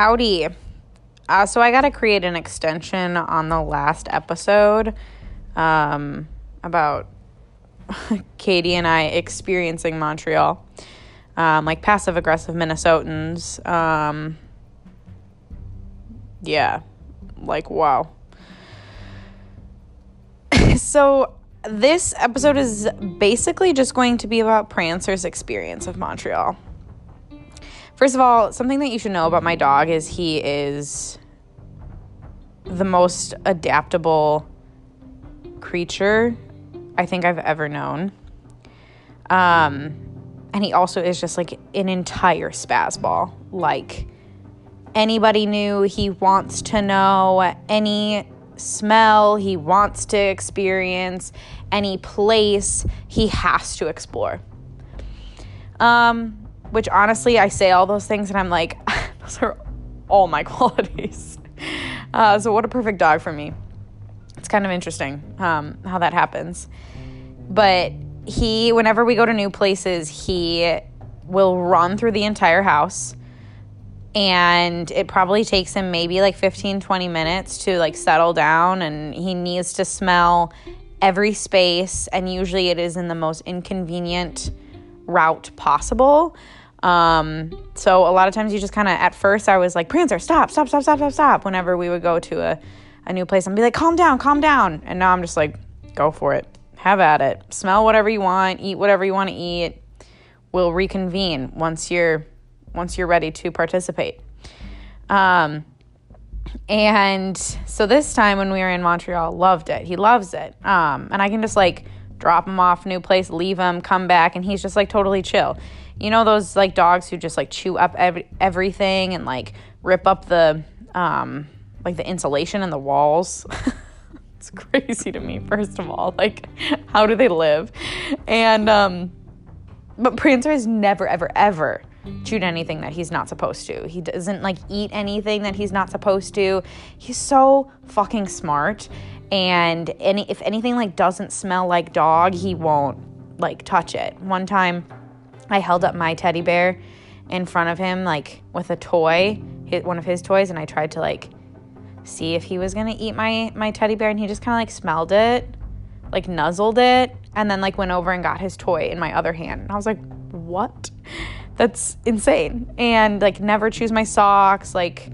Howdy. Uh, so I got to create an extension on the last episode um, about Katie and I experiencing Montreal, um, like passive aggressive Minnesotans. Um, yeah, like wow. so this episode is basically just going to be about Prancer's experience of Montreal. First of all, something that you should know about my dog is he is the most adaptable creature I think I've ever known. Um, and he also is just like an entire spaz ball. Like anybody new, he wants to know any smell he wants to experience, any place he has to explore. Um, which honestly, I say all those things and I'm like, those are all my qualities. Uh, so, what a perfect dog for me. It's kind of interesting um, how that happens. But he, whenever we go to new places, he will run through the entire house. And it probably takes him maybe like 15, 20 minutes to like settle down. And he needs to smell every space. And usually it is in the most inconvenient route possible. Um, so a lot of times you just kind of, at first I was like, Prancer, stop, stop, stop, stop, stop, stop. Whenever we would go to a, a new place and be like, calm down, calm down. And now I'm just like, go for it. Have at it. Smell whatever you want, eat whatever you want to eat. We'll reconvene once you're, once you're ready to participate. Um, and so this time when we were in Montreal, loved it. He loves it. Um, and I can just like drop him off, new place, leave him, come back, and he's just like totally chill you know those like dogs who just like chew up ev- everything and like rip up the um like the insulation and the walls? It's crazy to me first of all like how do they live? And um but prancer has never ever ever chewed anything that he's not supposed to. He doesn't like eat anything that he's not supposed to. He's so fucking smart. And any if anything like doesn't smell like dog he won't like touch it. One time I held up my teddy bear in front of him, like with a toy, one of his toys, and I tried to like see if he was gonna eat my my teddy bear, and he just kind of like smelled it, like nuzzled it, and then like went over and got his toy in my other hand. And I was like, what? That's insane. And like never chews my socks, like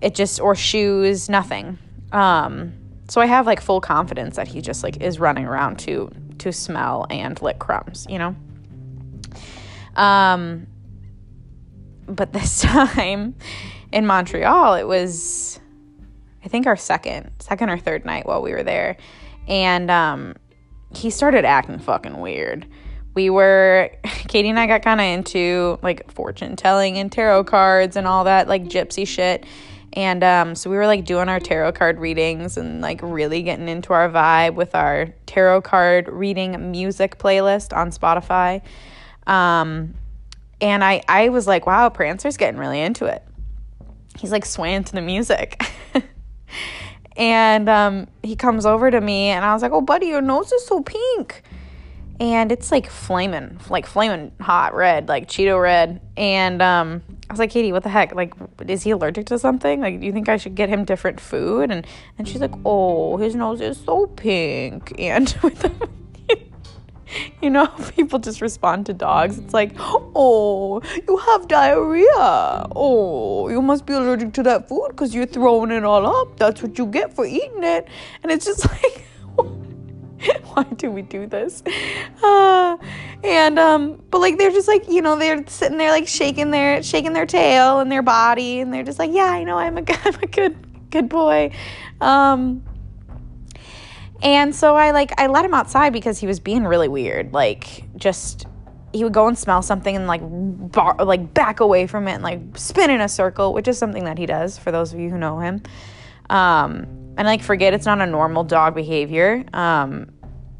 it just or shoes, nothing. Um, so I have like full confidence that he just like is running around to to smell and lick crumbs, you know. Um, but this time in Montreal, it was, I think, our second, second or third night while we were there. And um, he started acting fucking weird. We were, Katie and I got kind of into like fortune telling and tarot cards and all that, like gypsy shit. And um, so we were like doing our tarot card readings and like really getting into our vibe with our tarot card reading music playlist on Spotify. Um, and I, I was like, wow, Prancer's getting really into it. He's like swaying to the music. and um, he comes over to me, and I was like, oh, buddy, your nose is so pink. And it's like flaming, like flaming hot red, like Cheeto red. And um, I was like, Katie, what the heck? Like, is he allergic to something? Like, do you think I should get him different food? And and she's like, oh, his nose is so pink. And with the you know people just respond to dogs. It's like oh you have diarrhea. Oh you must be allergic to that food because you're throwing it all up. That's what you get for eating it. And it's just like why do we do this? Uh, and um but like they're just like you know they're sitting there like shaking their shaking their tail and their body. And they're just like yeah i know. I'm a, I'm a good good boy. Um and so I like I let him outside because he was being really weird. Like just he would go and smell something and like bar, like back away from it and like spin in a circle, which is something that he does for those of you who know him. Um, and like forget it's not a normal dog behavior. Um,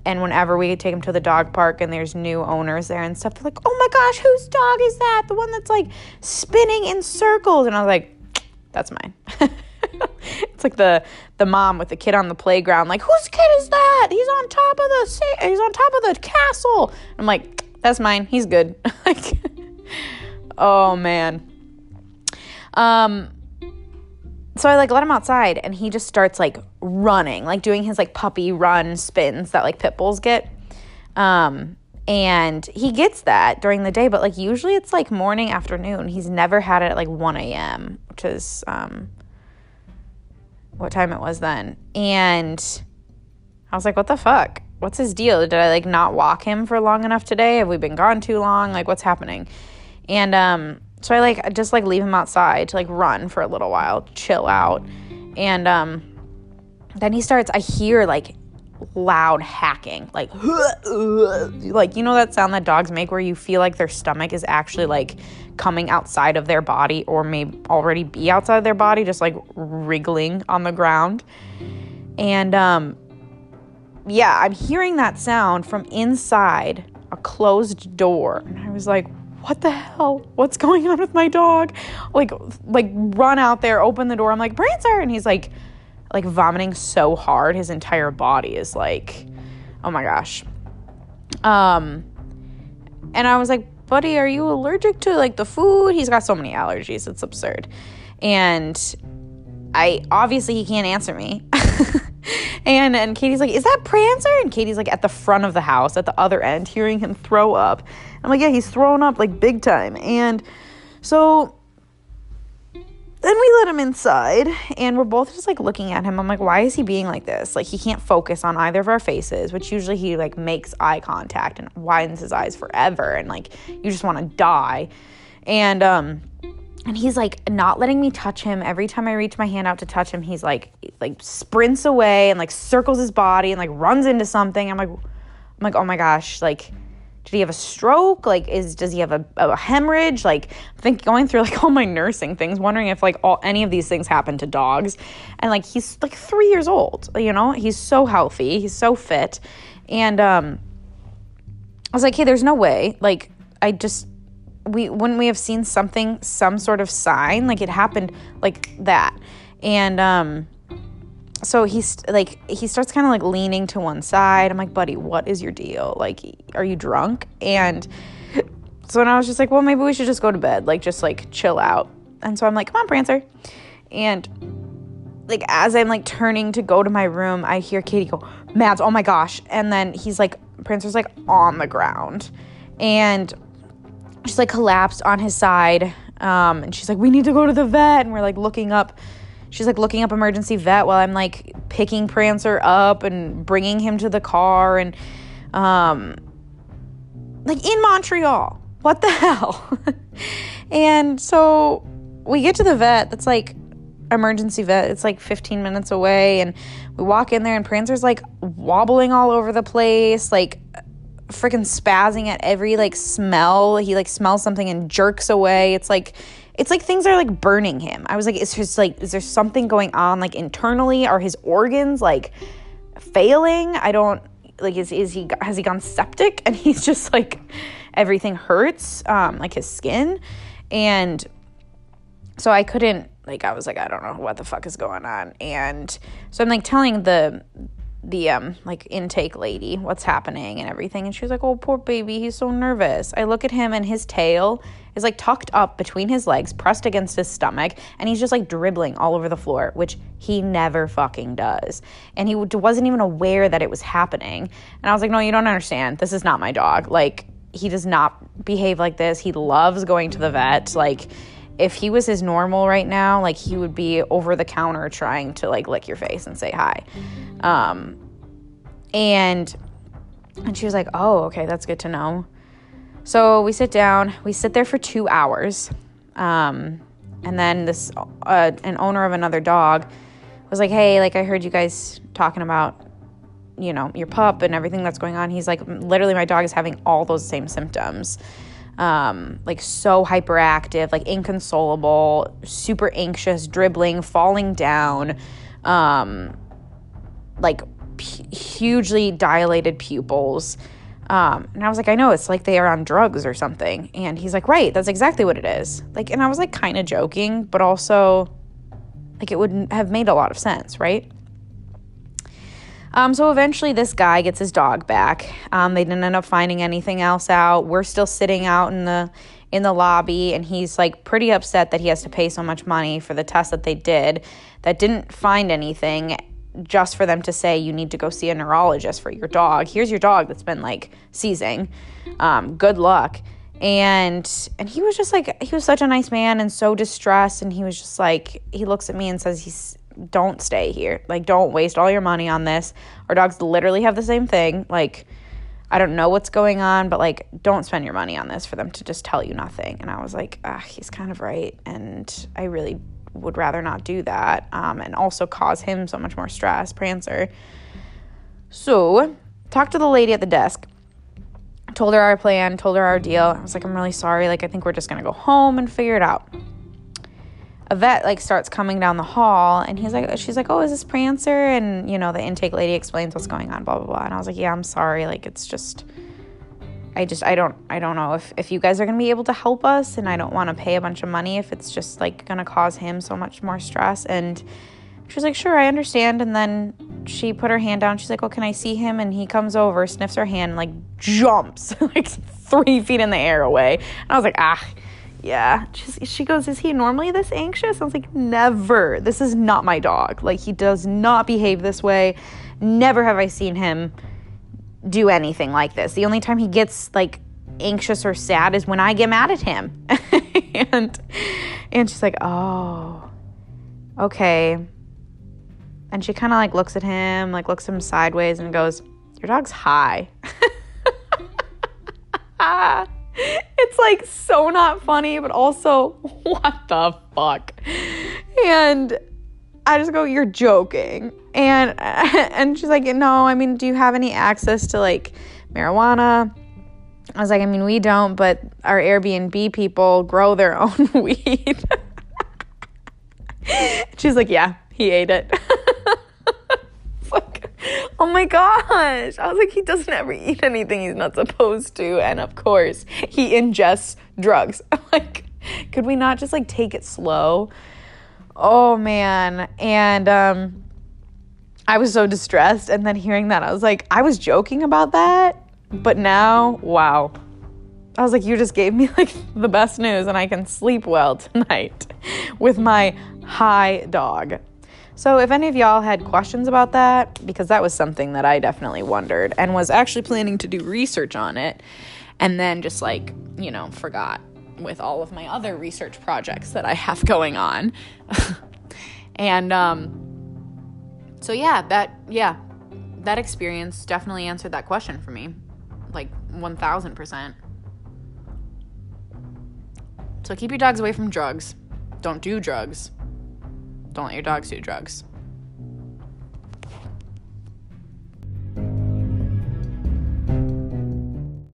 and whenever we take him to the dog park and there's new owners there and stuff, they're like, "Oh my gosh, whose dog is that? The one that's like spinning in circles?" And I was like, "That's mine." it's like the the mom with the kid on the playground, like, whose kid is that? He's on top of the he's on top of the castle. I'm like, that's mine. He's good. like, oh man. Um, so I like let him outside and he just starts like running, like doing his like puppy run spins that like pit bulls get. Um, and he gets that during the day, but like usually it's like morning, afternoon. He's never had it at like 1 a.m., which is um, what time it was then. And I was like, what the fuck? What's his deal? Did I like not walk him for long enough today? Have we been gone too long? Like, what's happening? And um, so I like just like leave him outside to like run for a little while, chill out. And um, then he starts, I hear like loud hacking. Like like you know that sound that dogs make where you feel like their stomach is actually like coming outside of their body or may already be outside of their body just like wriggling on the ground? And um yeah i'm hearing that sound from inside a closed door. And i was like what the hell? What's going on with my dog? Like like run out there open the door. I'm like prancer! And he's like like vomiting so hard his entire body is like oh my gosh. Um and i was like buddy are you allergic to like the food? He's got so many allergies. It's absurd. And i obviously he can't answer me. And and katie's like is that prancer? And katie's like at the front of the house at the other end hearing him throw up. I'm like yeah he's throwing up like big time. And so then we let him inside and we're both just like looking at him. I'm like, why is he being like this? Like he can't focus on either of our faces, which usually he like makes eye contact and widens his eyes forever and like you just want to die. And um and he's like not letting me touch him. Every time I reach my hand out to touch him, he's like like sprints away and like circles his body and like runs into something. I'm like I'm like, "Oh my gosh, like did he have a stroke? Like is does he have a, a hemorrhage? Like i think going through like all my nursing things wondering if like all any of these things happen to dogs. And like he's like three years old you know? He's so healthy. He's so fit. And um i was like hey there's no way. Like i just we wouldn't we have seen something some sort of sign? Like it happened like that. And um so he's like he starts kind of like leaning to one side. I'm like buddy what is your deal? Like are you drunk? And so then i was just like well maybe we should just go to bed. Like just like chill out. And so i'm like come on prancer. And like as i'm like turning to go to my room i hear katie go mads oh my gosh. And then he's like prancer's like on the ground. And she's like collapsed on his side. Um, and she's like we need to go to the vet. And we're like looking up she's like looking up emergency vet while I'm like picking Prancer up and bringing him to the car and um like in Montreal. What the hell? and so we get to the vet that's like emergency vet. It's like 15 minutes away and we walk in there and Prancer's like wobbling all over the place, like freaking spazzing at every like smell. He like smells something and jerks away. It's like it's like things are like burning him. I was like, is just like, is there something going on like internally? Are his organs like failing? I don't like is is he has he gone septic and he's just like everything hurts, um, like his skin, and so I couldn't like I was like I don't know what the fuck is going on, and so I'm like telling the the um like intake lady what's happening and everything. And she was like oh poor baby he's so nervous. I look at him and his tail is like tucked up between his legs pressed against his stomach and he's just like dribbling all over the floor which he never fucking does. And he wasn't even aware that it was happening. And i was like no you don't understand. This is not my dog. Like he does not behave like this. He loves going to the vet. Like if he was his normal right now, like he would be over the counter trying to like lick your face and say hi. Um, and and she was like, "Oh, okay, that's good to know." So we sit down. We sit there for two hours, um, and then this uh, an owner of another dog was like, "Hey, like I heard you guys talking about." You know, your pup and everything that's going on. He's like, literally, my dog is having all those same symptoms um, like so hyperactive, like inconsolable, super anxious, dribbling, falling down, um, like p- hugely dilated pupils. Um, and I was like, I know it's like they are on drugs or something. And he's like, right, that's exactly what it is. Like, and I was like, kind of joking, but also like it would not have made a lot of sense, right? Um, so eventually, this guy gets his dog back. Um, they didn't end up finding anything else out. We're still sitting out in the in the lobby, and he's like pretty upset that he has to pay so much money for the test that they did that didn't find anything. Just for them to say you need to go see a neurologist for your dog. Here's your dog that's been like seizing. Um, good luck and and he was just like he was such a nice man and so distressed and he was just like he looks at me and says he's don't stay here like don't waste all your money on this our dogs literally have the same thing like i don't know what's going on but like don't spend your money on this for them to just tell you nothing and i was like ah he's kind of right and i really would rather not do that um, and also cause him so much more stress prancer so talk to the lady at the desk told her our plan, told her our deal. I was like, I'm really sorry. Like, I think we're just gonna go home and figure it out. A vet like starts coming down the hall, and he's like, she's like, oh, is this Prancer? And you know, the intake lady explains what's going on, blah blah blah. And I was like, yeah, I'm sorry. Like, it's just, I just, I don't, I don't know if if you guys are gonna be able to help us, and I don't want to pay a bunch of money if it's just like gonna cause him so much more stress. And she was like, sure, I understand. And then she put her hand down. She's like, oh, can I see him? And he comes over, sniffs her hand, like jumps like three feet in the air away. And I was like, ah, yeah. She's, she goes, is he normally this anxious? I was like, never. This is not my dog. Like, he does not behave this way. Never have I seen him do anything like this. The only time he gets like anxious or sad is when I get mad at him. and and she's like, "Oh. Okay. And she kind of like looks at him, like looks him sideways and goes, Your dog's high. it's like so not funny, but also, what the fuck? And I just go, You're joking. And and she's like, No, I mean, do you have any access to like marijuana? I was like, I mean, we don't, but our Airbnb people grow their own weed. She's like, Yeah, he ate it. Oh my gosh. I was like, he doesn't ever eat anything he's not supposed to. And of course, he ingests drugs. I'm like, could we not just like take it slow? Oh man. And um I was so distressed and then hearing that I was like, I was joking about that, but now, wow. I was like, you just gave me like the best news and I can sleep well tonight with my high dog. So, if any of y'all had questions about that, because that was something that I definitely wondered and was actually planning to do research on it, and then just like, you know, forgot with all of my other research projects that I have going on. and um, so, yeah, that, yeah, that experience definitely answered that question for me like 1000%. So, keep your dogs away from drugs. Don't do drugs don't let your dogs do drugs.